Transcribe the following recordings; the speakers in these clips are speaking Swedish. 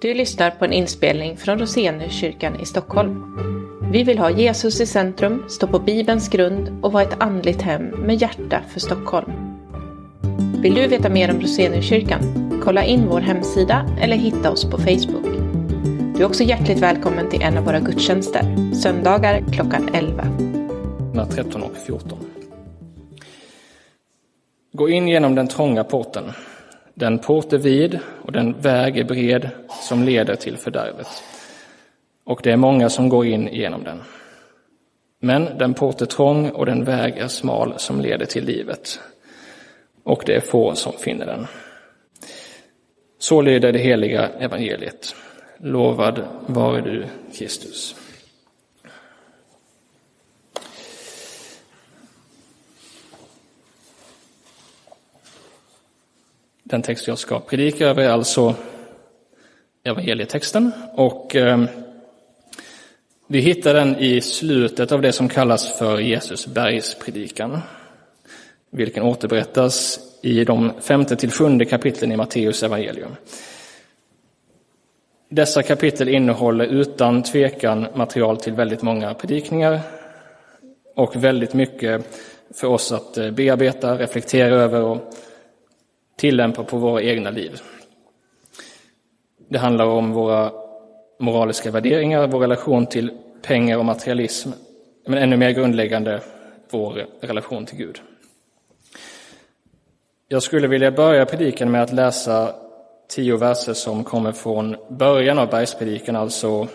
Du lyssnar på en inspelning från Roseniuskyrkan i Stockholm. Vi vill ha Jesus i centrum, stå på Bibelns grund och vara ett andligt hem med hjärta för Stockholm. Vill du veta mer om Roseniuskyrkan? Kolla in vår hemsida eller hitta oss på Facebook. Du är också hjärtligt välkommen till en av våra gudstjänster, söndagar klockan 11. 13 och 14. Gå in genom den trånga porten. Den port är vid och den väg är bred som leder till fördärvet. Och det är många som går in genom den. Men den port är trång och den väg är smal som leder till livet. Och det är få som finner den. Så lyder det heliga evangeliet. Lovad vare du, Kristus. Den text jag ska predika över är alltså evangelietexten och eh, vi hittar den i slutet av det som kallas för Jesus bergspredikan, vilken återberättas i de femte till sjunde kapitlen i Matteus evangelium. Dessa kapitel innehåller utan tvekan material till väldigt många predikningar och väldigt mycket för oss att eh, bearbeta, reflektera över och tillämpa på våra egna liv. Det handlar om våra moraliska värderingar, vår relation till pengar och materialism, men ännu mer grundläggande vår relation till Gud. Jag skulle vilja börja predikan med att läsa tio verser som kommer från början av bergspredikan, alltså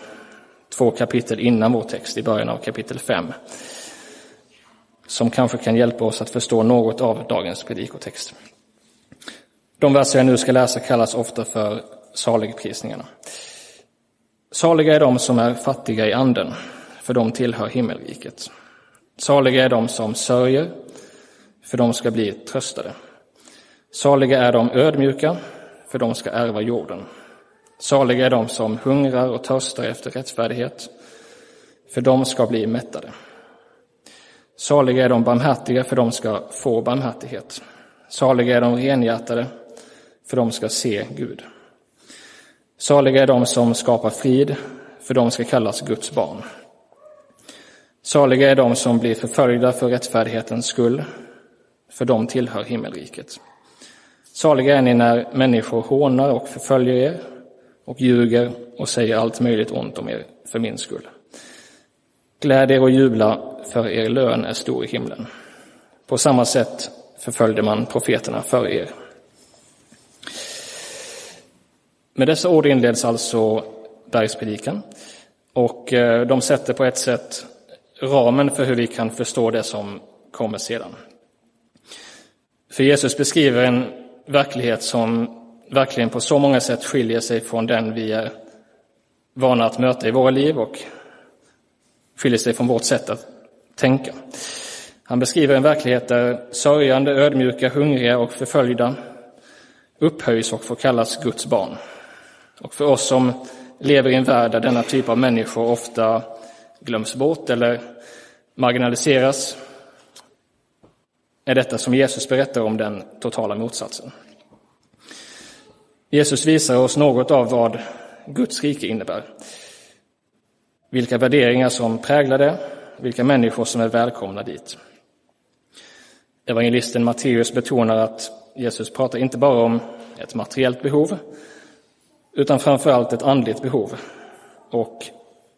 två kapitel innan vår text, i början av kapitel 5, som kanske kan hjälpa oss att förstå något av dagens predikotext. De verser jag nu ska läsa kallas ofta för saligprisningarna. Saliga är de som är fattiga i anden, för de tillhör himmelriket. Saliga är de som sörjer, för de ska bli tröstade. Saliga är de ödmjuka, för de ska ärva jorden. Saliga är de som hungrar och törstar efter rättfärdighet, för de ska bli mättade. Saliga är de barmhärtiga, för de ska få barmhärtighet. Saliga är de renhjärtade, för de ska se Gud. Saliga är de som skapar frid, för de ska kallas Guds barn. Saliga är de som blir förföljda för rättfärdighetens skull, för de tillhör himmelriket. Saliga är ni när människor hånar och förföljer er och ljuger och säger allt möjligt ont om er för min skull. Gläd er och jubla, för er lön är stor i himlen. På samma sätt förföljde man profeterna före er. Med dessa ord inleds alltså bergspredikan och eh, de sätter på ett sätt ramen för hur vi kan förstå det som kommer sedan. För Jesus beskriver en verklighet som verkligen på så många sätt skiljer sig från den vi är vana att möta i våra liv och skiljer sig från vårt sätt att tänka. Han beskriver en verklighet där sörjande, ödmjuka, hungriga och förföljda upphöjs och får kallas Guds barn. Och för oss som lever i en värld där denna typ av människor ofta glöms bort eller marginaliseras är detta som Jesus berättar om den totala motsatsen. Jesus visar oss något av vad Guds rike innebär. Vilka värderingar som präglar det, vilka människor som är välkomna dit. Evangelisten Matteus betonar att Jesus pratar inte bara om ett materiellt behov, utan framför allt ett andligt behov och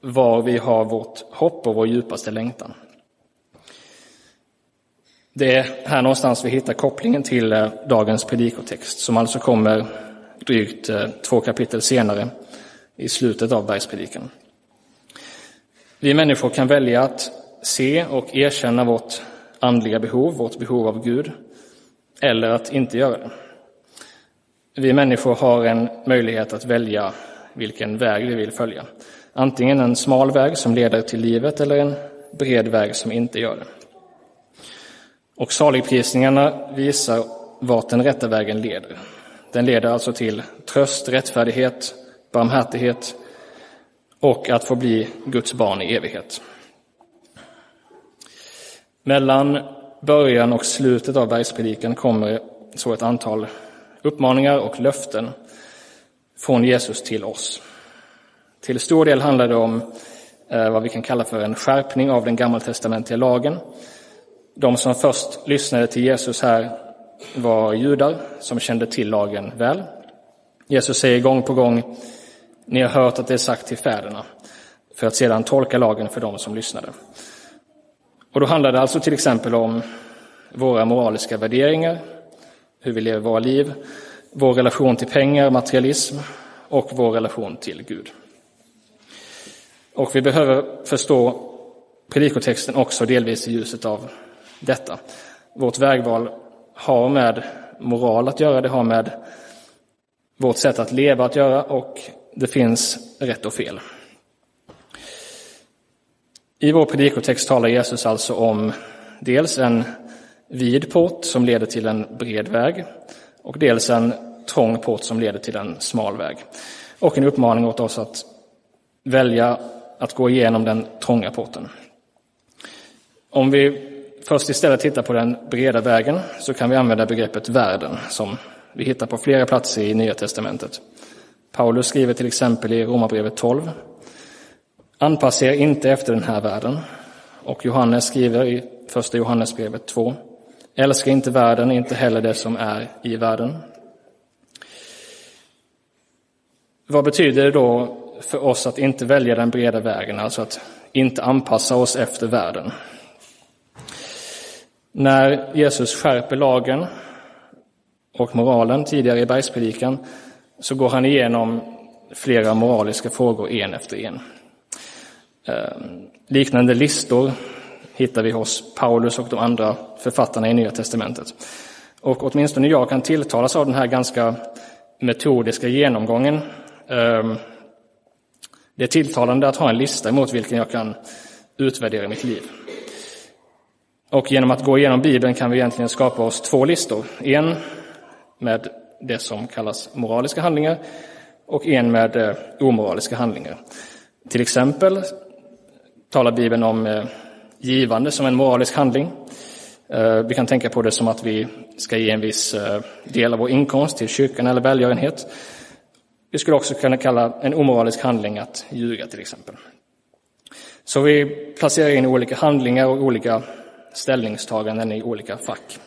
var vi har vårt hopp och vår djupaste längtan. Det är här någonstans vi hittar kopplingen till eh, dagens predikotext som alltså kommer drygt eh, två kapitel senare i slutet av bergspredikan. Vi människor kan välja att se och erkänna vårt andliga behov, vårt behov av Gud, eller att inte göra det. Vi människor har en möjlighet att välja vilken väg vi vill följa. Antingen en smal väg som leder till livet eller en bred väg som inte gör det. Och saligprisningarna visar vart den rätta vägen leder. Den leder alltså till tröst, rättfärdighet, barmhärtighet och att få bli Guds barn i evighet. Mellan början och slutet av bergspredikan kommer så ett antal uppmaningar och löften från Jesus till oss. Till stor del handlar det om eh, vad vi kan kalla för en skärpning av den gammaltestamentliga lagen. De som först lyssnade till Jesus här var judar som kände till lagen väl. Jesus säger gång på gång, ni har hört att det är sagt till fäderna, för att sedan tolka lagen för dem som lyssnade. Och då handlar det alltså till exempel om våra moraliska värderingar, hur vi lever våra liv, vår relation till pengar, materialism och vår relation till Gud. Och vi behöver förstå predikotexten också delvis i ljuset av detta. Vårt vägval har med moral att göra, det har med vårt sätt att leva att göra och det finns rätt och fel. I vår predikotext talar Jesus alltså om dels en vid port som leder till en bred väg och dels en trång port som leder till en smal väg. Och en uppmaning åt oss att välja att gå igenom den trånga porten. Om vi först istället tittar på den breda vägen så kan vi använda begreppet världen som vi hittar på flera platser i Nya testamentet. Paulus skriver till exempel i Romarbrevet 12. Anpassa er inte efter den här världen. Och Johannes skriver i första Johannesbrevet 2. Älska inte världen, inte heller det som är i världen. Vad betyder det då för oss att inte välja den breda vägen, alltså att inte anpassa oss efter världen? När Jesus skärper lagen och moralen tidigare i bergspredikan så går han igenom flera moraliska frågor en efter en. Ehm, liknande listor hittar vi hos Paulus och de andra författarna i Nya testamentet. Och åtminstone jag kan tilltalas av den här ganska metodiska genomgången. Ehm, det är tilltalande att ha en lista mot vilken jag kan utvärdera mitt liv. Och genom att gå igenom Bibeln kan vi egentligen skapa oss två listor. En med det som kallas moraliska handlingar och en med eh, omoraliska handlingar. Till exempel talar Bibeln om eh, givande som en moralisk handling. Eh, vi kan tänka på det som att vi ska ge en viss eh, del av vår inkomst till kyrkan eller välgörenhet. Vi skulle också kunna kalla en omoralisk handling att ljuga till exempel. Så vi placerar in olika handlingar och olika ställningstaganden i olika fack.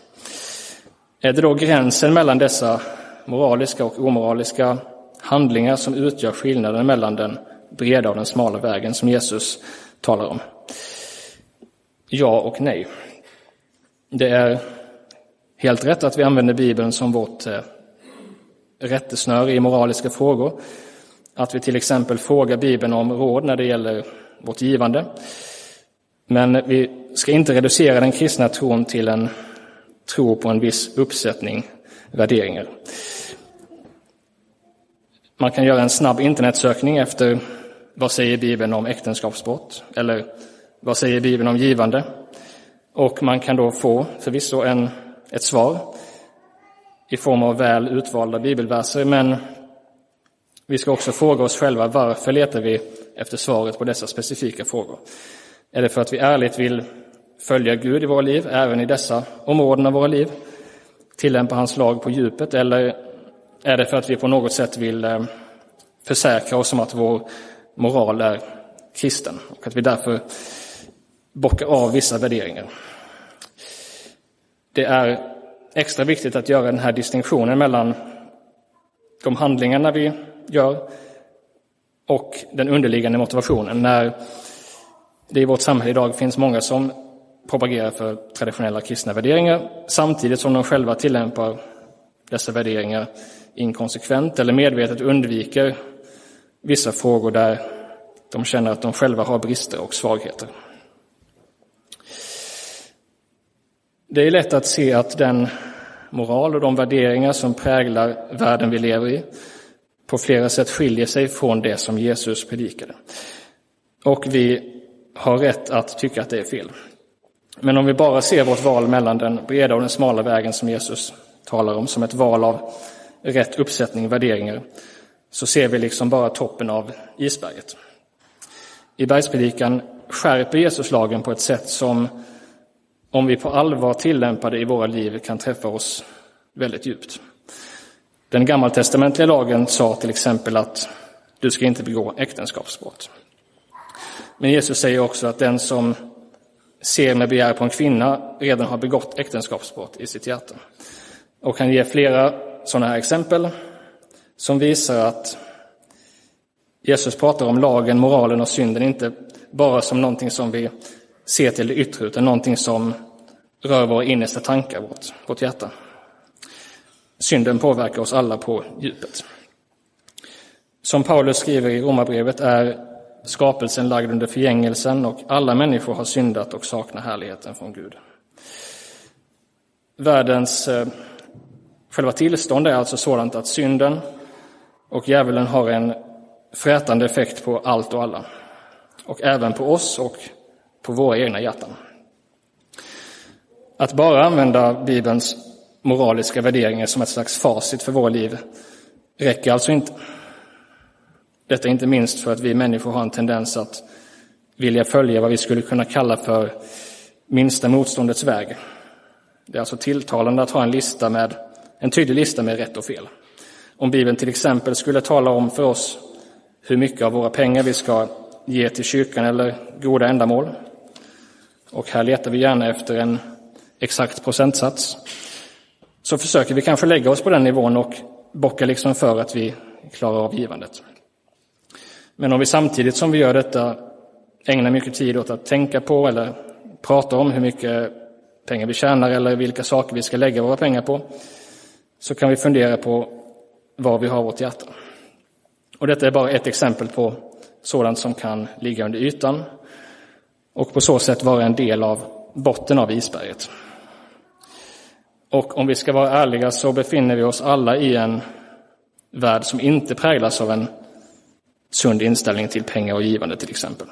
Är det då gränsen mellan dessa moraliska och omoraliska handlingar som utgör skillnaden mellan den breda och den smala vägen som Jesus talar om? Ja och nej. Det är helt rätt att vi använder Bibeln som vårt eh, rättesnöre i moraliska frågor. Att vi till exempel frågar Bibeln om råd när det gäller vårt givande. Men vi ska inte reducera den kristna tron till en tro på en viss uppsättning värderingar. Man kan göra en snabb internetsökning efter vad säger Bibeln om äktenskapsbrott? Eller vad säger Bibeln om givande? Och man kan då få förvisso en, ett svar i form av väl utvalda bibelverser, men vi ska också fråga oss själva varför letar vi efter svaret på dessa specifika frågor? Är det för att vi ärligt vill följa Gud i våra liv, även i dessa områden av våra liv? Tillämpa hans lag på djupet, eller är det för att vi på något sätt vill eh, försäkra oss om att vår moral är kristen och att vi därför bocka av vissa värderingar? Det är extra viktigt att göra den här distinktionen mellan de handlingarna vi gör och den underliggande motivationen. När det i vårt samhälle idag finns många som propagerar för traditionella kristna värderingar samtidigt som de själva tillämpar dessa värderingar inkonsekvent eller medvetet undviker vissa frågor där de känner att de själva har brister och svagheter. Det är lätt att se att den moral och de värderingar som präglar världen vi lever i på flera sätt skiljer sig från det som Jesus predikade. Och vi har rätt att tycka att det är fel. Men om vi bara ser vårt val mellan den breda och den smala vägen som Jesus talar om som ett val av rätt uppsättning värderingar så ser vi liksom bara toppen av isberget. I bergspredikan skärper Jesus lagen på ett sätt som om vi på allvar tillämpar det i våra liv kan träffa oss väldigt djupt. Den gammaltestamentliga lagen sa till exempel att du ska inte begå äktenskapsbrott. Men Jesus säger också att den som ser med begär på en kvinna redan har begått äktenskapsbrott i sitt hjärta. Och han ger flera sådana här exempel som visar att Jesus pratar om lagen, moralen och synden inte bara som någonting som vi ser till det yttre, utan någonting som rör våra innersta tankar, vårt, vårt hjärta. Synden påverkar oss alla på djupet. Som Paulus skriver i Romarbrevet är skapelsen lagd under förgängelsen och alla människor har syndat och saknar härligheten från Gud. Världens eh, själva tillstånd är alltså sådant att synden och djävulen har en frätande effekt på allt och alla. Och även på oss och på våra egna hjärtan. Att bara använda Bibelns moraliska värderingar som ett slags facit för våra liv räcker alltså inte. Detta inte minst för att vi människor har en tendens att vilja följa vad vi skulle kunna kalla för minsta motståndets väg. Det är alltså tilltalande att ha en lista med en tydlig lista med rätt och fel. Om Bibeln till exempel skulle tala om för oss hur mycket av våra pengar vi ska ge till kyrkan eller goda ändamål, och här letar vi gärna efter en exakt procentsats, så försöker vi kanske lägga oss på den nivån och bocka liksom för att vi klarar av givandet. Men om vi samtidigt som vi gör detta ägnar mycket tid åt att tänka på eller prata om hur mycket pengar vi tjänar eller vilka saker vi ska lägga våra pengar på, så kan vi fundera på var vi har vårt hjärta. Och detta är bara ett exempel på sådant som kan ligga under ytan och på så sätt vara en del av botten av isberget. Och om vi ska vara ärliga så befinner vi oss alla i en värld som inte präglas av en sund inställning till pengar och givande till exempel.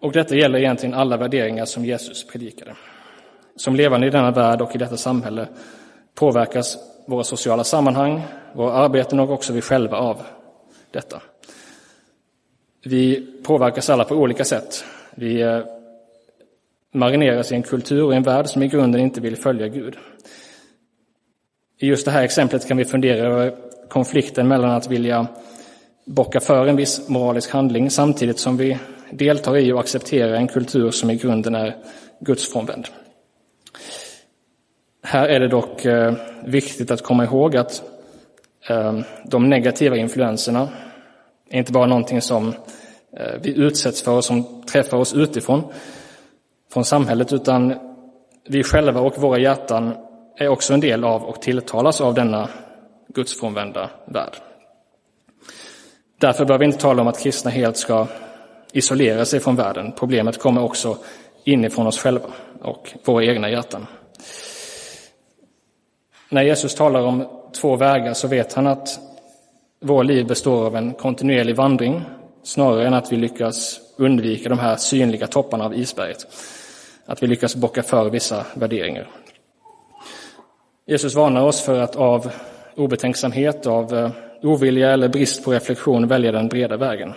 Och detta gäller egentligen alla värderingar som Jesus predikade. Som levande i denna värld och i detta samhälle påverkas våra sociala sammanhang, våra arbeten och också vi själva av detta. Vi påverkas alla på olika sätt. Vi eh, marineras i en kultur och en värld som i grunden inte vill följa Gud. I just det här exemplet kan vi fundera över konflikten mellan att vilja bocka för en viss moralisk handling samtidigt som vi deltar i och accepterar en kultur som i grunden är gudsfrånvänd. Här är det dock eh, viktigt att komma ihåg att eh, de negativa influenserna är inte bara någonting som eh, vi utsätts för och som träffar oss utifrån, från samhället, utan vi själva och våra hjärtan är också en del av och tilltalas av denna gudsfrånvända värld. Därför bör vi inte tala om att kristna helt ska isolera sig från världen. Problemet kommer också inifrån oss själva och våra egna hjärtan. När Jesus talar om två vägar så vet han att vår liv består av en kontinuerlig vandring snarare än att vi lyckas undvika de här synliga topparna av isberget. Att vi lyckas bocka för vissa värderingar. Jesus varnar oss för att av obetänksamhet, av eh, ovilja eller brist på reflektion välja den breda vägen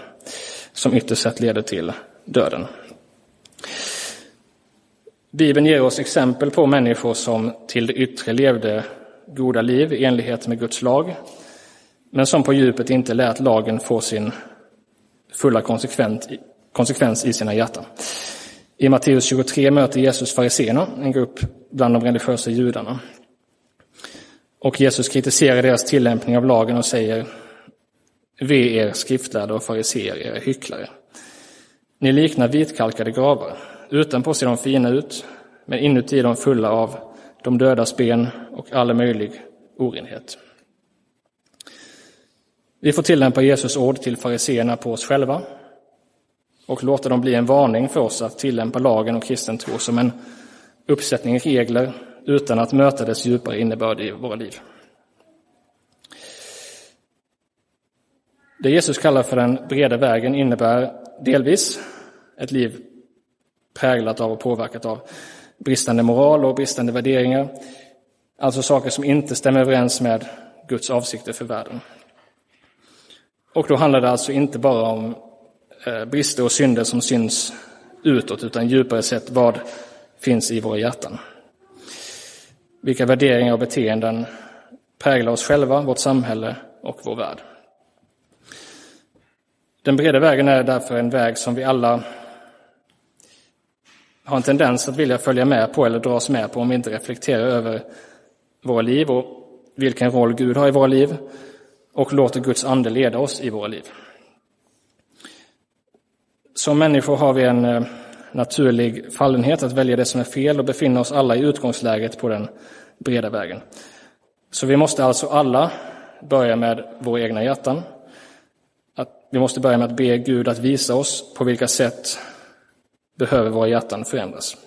som ytterst sett leder till döden. Bibeln ger oss exempel på människor som till det yttre levde goda liv i enlighet med Guds lag, men som på djupet inte lät lagen få sin fulla konsekvens i sina hjärtan. I Matteus 23 möter Jesus fariséerna, en grupp bland de religiösa judarna. Och Jesus kritiserar deras tillämpning av lagen och säger Ve er skriftlärda och fariseer, era hycklare. Ni liknar vitkalkade gravar. Utanpå ser de fina ut, men inuti är de fulla av de dödas ben och all möjlig orenhet. Vi får tillämpa Jesus ord till fariseerna på oss själva och låta dem bli en varning för oss att tillämpa lagen och kristen tro som en uppsättning regler utan att möta dess djupare innebörd i våra liv. Det Jesus kallar för den breda vägen innebär delvis ett liv präglat av och påverkat av bristande moral och bristande värderingar, alltså saker som inte stämmer överens med Guds avsikter för världen. Och då handlar det alltså inte bara om eh, brister och synder som syns utåt, utan djupare sett vad finns i våra hjärtan. Vilka värderingar och beteenden präglar oss själva, vårt samhälle och vår värld. Den breda vägen är därför en väg som vi alla har en tendens att vilja följa med på eller dras med på om vi inte reflekterar över våra liv och vilken roll Gud har i våra liv och låter Guds ande leda oss i våra liv. Som människor har vi en eh, naturlig fallenhet att välja det som är fel och befinna oss alla i utgångsläget på den breda vägen. Så vi måste alltså alla börja med våra egna hjärtan. Att vi måste börja med att be Gud att visa oss på vilka sätt behöver våra hjärtan förändras.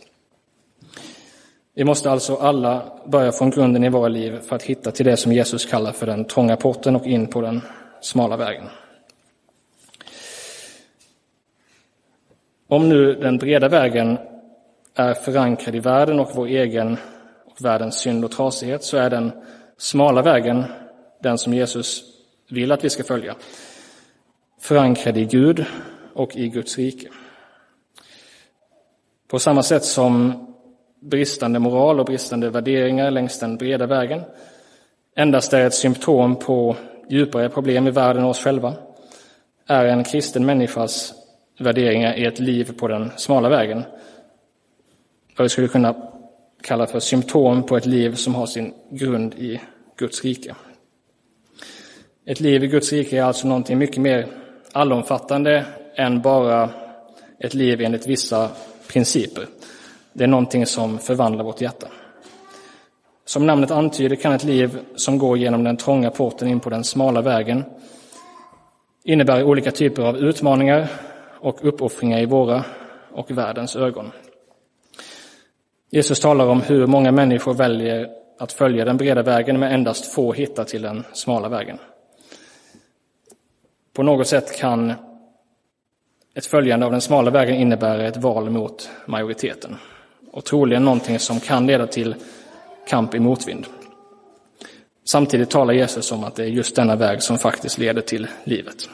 Vi måste alltså alla börja från grunden i våra liv för att hitta till det som Jesus kallar för den trånga porten och in på den smala vägen. Om nu den breda vägen är förankrad i världen och vår egen och världens synd och trasighet så är den smala vägen den som Jesus vill att vi ska följa. Förankrad i Gud och i Guds rike. På samma sätt som bristande moral och bristande värderingar längs den breda vägen endast är ett symptom på djupare problem i världen och oss själva, är en kristen människas värderingar i ett liv på den smala vägen vad vi skulle kunna kalla för symptom på ett liv som har sin grund i Guds rike. Ett liv i Guds rike är alltså någonting mycket mer allomfattande än bara ett liv enligt vissa principer. Det är någonting som förvandlar vårt hjärta. Som namnet antyder kan ett liv som går genom den trånga porten in på den smala vägen innebära olika typer av utmaningar och uppoffringar i våra och världens ögon. Jesus talar om hur många människor väljer att följa den breda vägen men endast få hitta till den smala vägen. På något sätt kan ett följande av den smala vägen innebära ett val mot majoriteten och troligen någonting som kan leda till kamp i motvind. Samtidigt talar Jesus om att det är just denna väg som faktiskt leder till livet.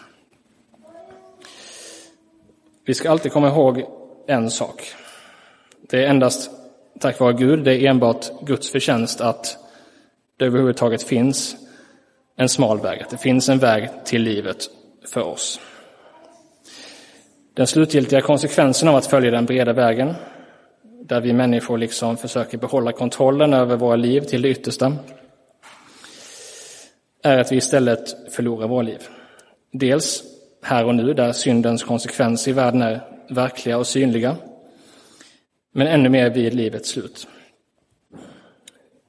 Vi ska alltid komma ihåg en sak. Det är endast tack vare Gud, det är enbart Guds förtjänst att det överhuvudtaget finns en smal väg, att det finns en väg till livet för oss. Den slutgiltiga konsekvensen av att följa den breda vägen, där vi människor liksom försöker behålla kontrollen över våra liv till det yttersta, är att vi istället förlorar våra liv. Dels här och nu, där syndens konsekvenser i världen är verkliga och synliga, men ännu mer vid livets slut.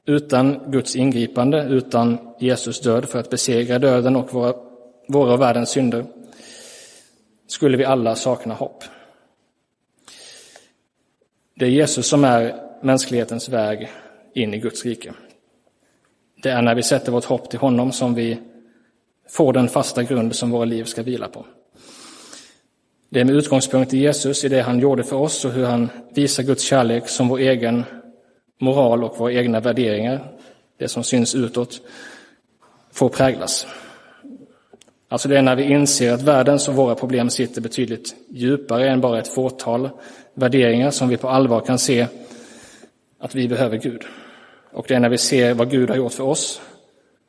Utan Guds ingripande, utan Jesus död för att besegra döden och våra, våra och världens synder, skulle vi alla sakna hopp. Det är Jesus som är mänsklighetens väg in i Guds rike. Det är när vi sätter vårt hopp till honom som vi får den fasta grund som våra liv ska vila på. Det är med utgångspunkt i Jesus, i det han gjorde för oss och hur han visar Guds kärlek som vår egen moral och våra egna värderingar, det som syns utåt, får präglas. Alltså det är när vi inser att världens och våra problem sitter betydligt djupare än bara ett fåtal värderingar som vi på allvar kan se att vi behöver Gud. Och det är när vi ser vad Gud har gjort för oss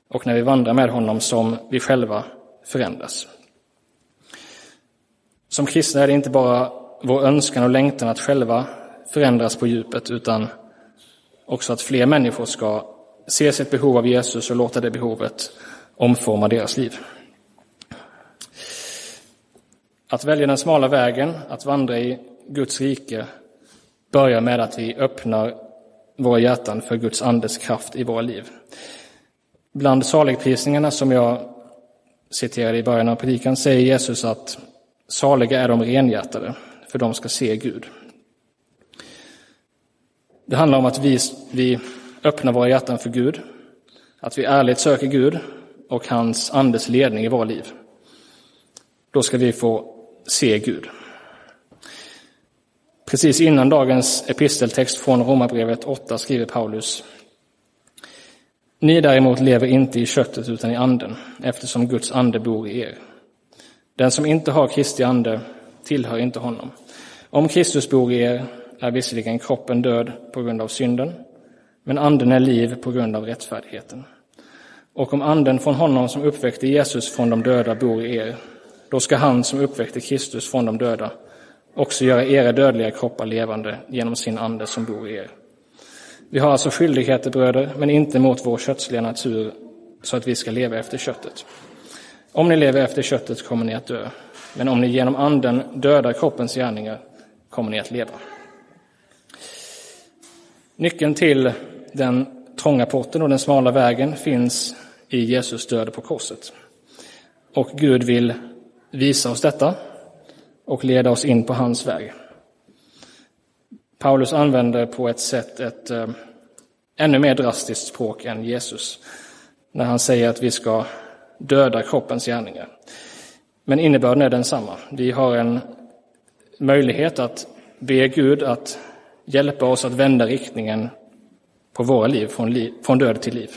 och när vi vandrar med honom som vi själva förändras. Som kristna är det inte bara vår önskan och längtan att själva förändras på djupet, utan också att fler människor ska se sitt behov av Jesus och låta det behovet omforma deras liv. Att välja den smala vägen, att vandra i Guds rike, börjar med att vi öppnar våra hjärtan för Guds andes kraft i våra liv. Bland saligprisningarna som jag citerade i början av predikan säger Jesus att saliga är de renhjärtade, för de ska se Gud. Det handlar om att vi, vi öppnar våra hjärtan för Gud, att vi ärligt söker Gud och hans andes ledning i våra liv. Då ska vi få se Gud. Precis innan dagens episteltext från Romarbrevet 8 skriver Paulus ni däremot lever inte i köttet utan i anden, eftersom Guds ande bor i er. Den som inte har Kristi ande tillhör inte honom. Om Kristus bor i er är visserligen kroppen död på grund av synden, men anden är liv på grund av rättfärdigheten. Och om anden från honom som uppväckte Jesus från de döda bor i er, då ska han som uppväckte Kristus från de döda också göra era dödliga kroppar levande genom sin ande som bor i er. Vi har alltså skyldigheter, bröder, men inte mot vår kötsliga natur så att vi ska leva efter köttet. Om ni lever efter köttet kommer ni att dö, men om ni genom anden dödar kroppens gärningar kommer ni att leva. Nyckeln till den trånga porten och den smala vägen finns i Jesus död på korset. Och Gud vill visa oss detta och leda oss in på hans väg. Paulus använder på ett sätt ett eh, ännu mer drastiskt språk än Jesus när han säger att vi ska döda kroppens gärningar. Men innebörden är densamma. Vi har en möjlighet att be Gud att hjälpa oss att vända riktningen på våra liv från, liv, från död till liv.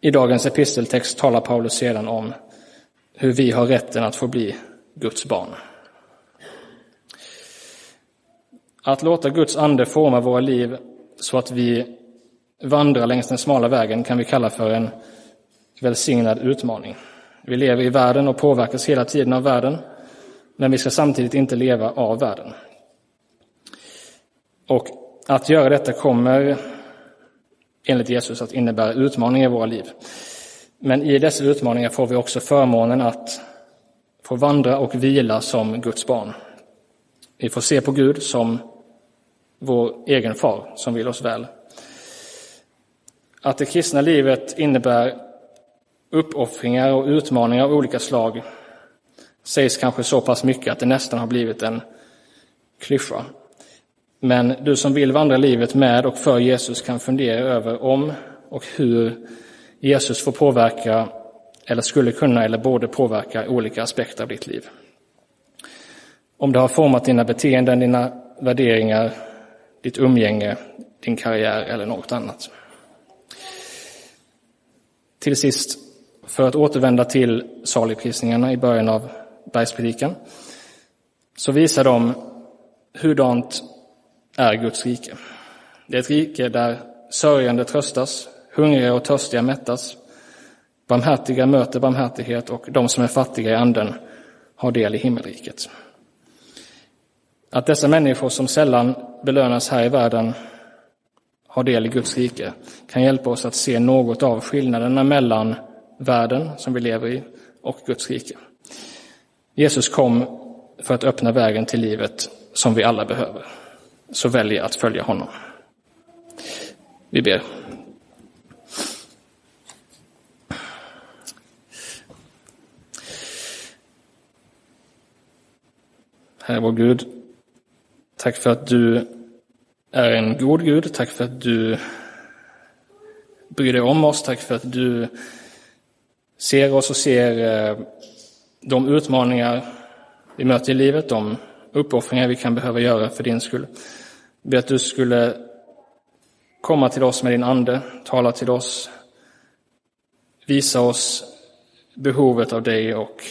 I dagens episteltext talar Paulus sedan om hur vi har rätten att få bli Guds barn. Att låta Guds ande forma våra liv så att vi vandrar längs den smala vägen kan vi kalla för en välsignad utmaning. Vi lever i världen och påverkas hela tiden av världen, men vi ska samtidigt inte leva av världen. Och att göra detta kommer enligt Jesus att innebära utmaningar i våra liv. Men i dessa utmaningar får vi också förmånen att få vandra och vila som Guds barn. Vi får se på Gud som vår egen far som vill oss väl. Att det kristna livet innebär uppoffringar och utmaningar av olika slag sägs kanske så pass mycket att det nästan har blivit en klyscha. Men du som vill vandra livet med och för Jesus kan fundera över om och hur Jesus får påverka, eller skulle kunna eller borde påverka olika aspekter av ditt liv. Om det har format dina beteenden, dina värderingar, ditt umgänge, din karriär eller något annat. Till sist, för att återvända till saligprisningarna i början av bergspredikan, så visar de hurdant är Guds rike. Det är ett rike där sörjande tröstas, hungriga och törstiga mättas, barmhärtiga möter barmhärtighet och de som är fattiga i anden har del i himmelriket. Att dessa människor som sällan belönas här i världen har del i Guds rike kan hjälpa oss att se något av skillnaderna mellan världen som vi lever i och Guds rike. Jesus kom för att öppna vägen till livet som vi alla behöver. Så välj att följa honom. Vi ber. Herre vår Gud, tack för att du är en god Gud. Tack för att du bryr dig om oss. Tack för att du ser oss och ser eh, de utmaningar vi möter i livet, de uppoffringar vi kan behöva göra för din skull. Jag ber att du skulle komma till oss med din ande, tala till oss, visa oss behovet av dig och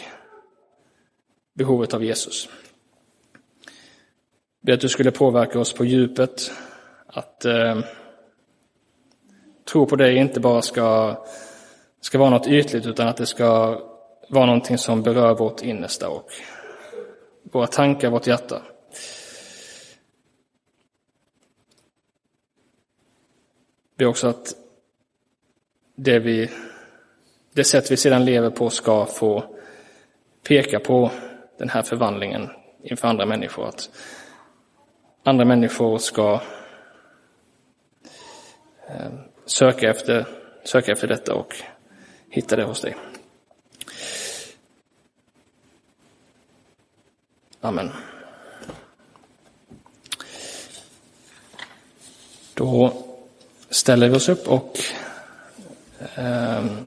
behovet av Jesus. Be ber att du skulle påverka oss på djupet, att eh, tro på dig inte bara ska, ska vara något ytligt utan att det ska vara någonting som berör vårt innersta och våra tankar, vårt hjärta. Det är också att det, vi, det sätt vi sedan lever på ska få peka på den här förvandlingen inför andra människor. Att andra människor ska eh, söka efter, söka efter detta och hitta det hos dig. Amen. Då ställer vi oss upp och eh,